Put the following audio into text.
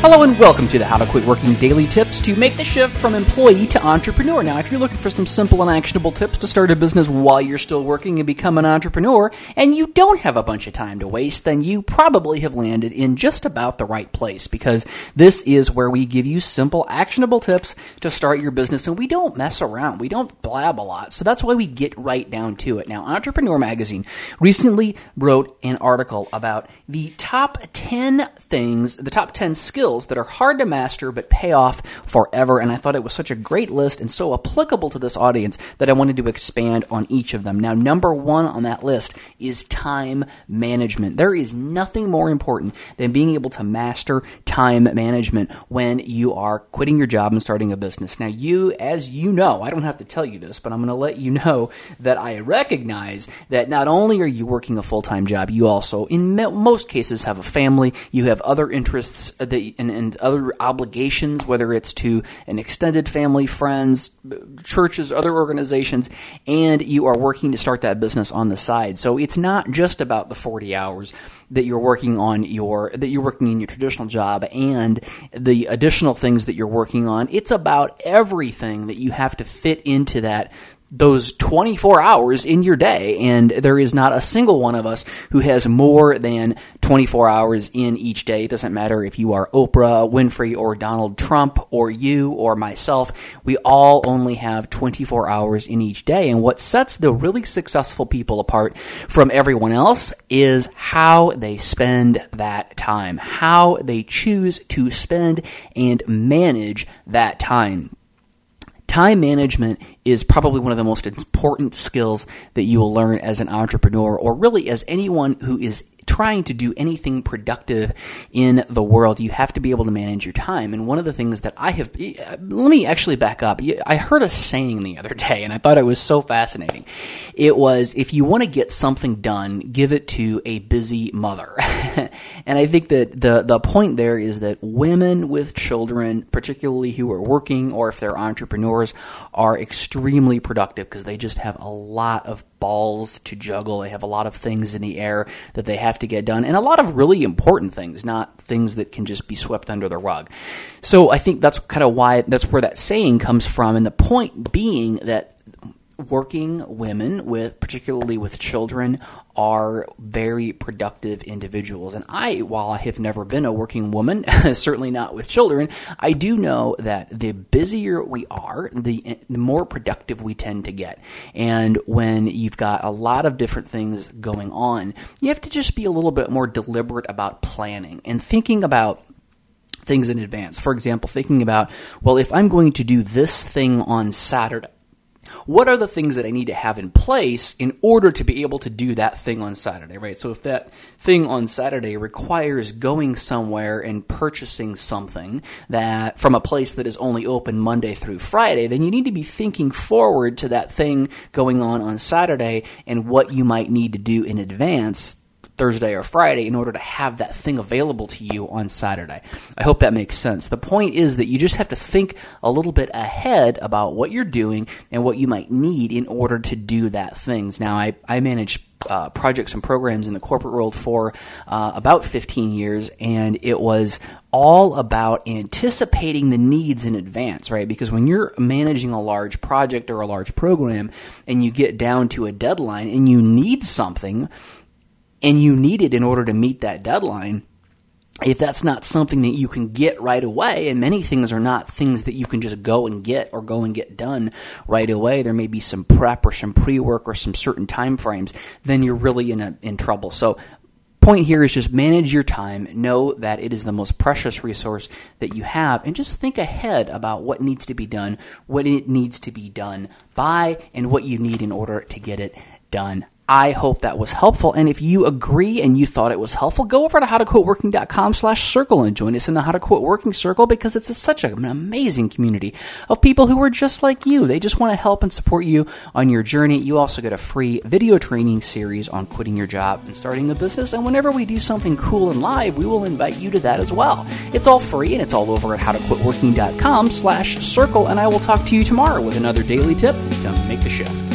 Hello and welcome to the How to Quit Working Daily Tips to make the shift from employee to entrepreneur. Now, if you're looking for some simple and actionable tips to start a business while you're still working and become an entrepreneur, and you don't have a bunch of time to waste, then you probably have landed in just about the right place because this is where we give you simple, actionable tips to start your business and we don't mess around. We don't blab a lot. So that's why we get right down to it. Now, Entrepreneur Magazine recently wrote an article about the top 10 things, the top 10 skills skills that are hard to master but pay off forever. And I thought it was such a great list and so applicable to this audience that I wanted to expand on each of them. Now, number one on that list is time management. There is nothing more important than being able to master time management when you are quitting your job and starting a business. Now, you, as you know, I don't have to tell you this, but I'm going to let you know that I recognize that not only are you working a full time job, you also, in most cases, have a family, you have other interests that and, and other obligations, whether it's to an extended family, friends, churches, other organizations, and you are working to start that business on the side. So it's not just about the 40 hours that you're working on your, that you're working in your traditional job and the additional things that you're working on. It's about everything that you have to fit into that those 24 hours in your day. And there is not a single one of us who has more than 24 hours in each day. It doesn't matter if you are Oprah Winfrey or Donald Trump or you or myself. We all only have 24 hours in each day. And what sets the really successful people apart from everyone else is how they spend that time, how they choose to spend and manage that time. Time management is probably one of the most important skills that you will learn as an entrepreneur or really as anyone who is trying to do anything productive in the world, you have to be able to manage your time. And one of the things that I have, let me actually back up. I heard a saying the other day and I thought it was so fascinating. It was, if you want to get something done, give it to a busy mother. and I think that the, the point there is that women with children, particularly who are working or if they're entrepreneurs, are extremely productive because they just have a lot of balls to juggle. They have a lot of things in the air that they have to get done, and a lot of really important things, not things that can just be swept under the rug. So I think that's kind of why that's where that saying comes from, and the point being that working women with particularly with children are very productive individuals and i while i have never been a working woman certainly not with children i do know that the busier we are the, the more productive we tend to get and when you've got a lot of different things going on you have to just be a little bit more deliberate about planning and thinking about things in advance. For example, thinking about, well, if I'm going to do this thing on Saturday, what are the things that I need to have in place in order to be able to do that thing on Saturday, right? So if that thing on Saturday requires going somewhere and purchasing something that from a place that is only open Monday through Friday, then you need to be thinking forward to that thing going on on Saturday and what you might need to do in advance Thursday or Friday in order to have that thing available to you on Saturday. I hope that makes sense. The point is that you just have to think a little bit ahead about what you're doing and what you might need in order to do that things. Now, I, I manage uh, projects and programs in the corporate world for uh, about 15 years, and it was all about anticipating the needs in advance, right? Because when you're managing a large project or a large program and you get down to a deadline and you need something, and you need it in order to meet that deadline, if that's not something that you can get right away, and many things are not things that you can just go and get or go and get done right away, there may be some prep or some pre-work or some certain time frames, then you're really in a, in trouble. So point here is just manage your time, know that it is the most precious resource that you have, and just think ahead about what needs to be done, what it needs to be done by, and what you need in order to get it done. I hope that was helpful. And if you agree and you thought it was helpful, go over to howtoquitworking.com slash circle and join us in the How to Quit Working Circle because it's a, such an amazing community of people who are just like you. They just want to help and support you on your journey. You also get a free video training series on quitting your job and starting a business. And whenever we do something cool and live, we will invite you to that as well. It's all free and it's all over at howtoquitworking.com slash circle. And I will talk to you tomorrow with another daily tip to make the shift.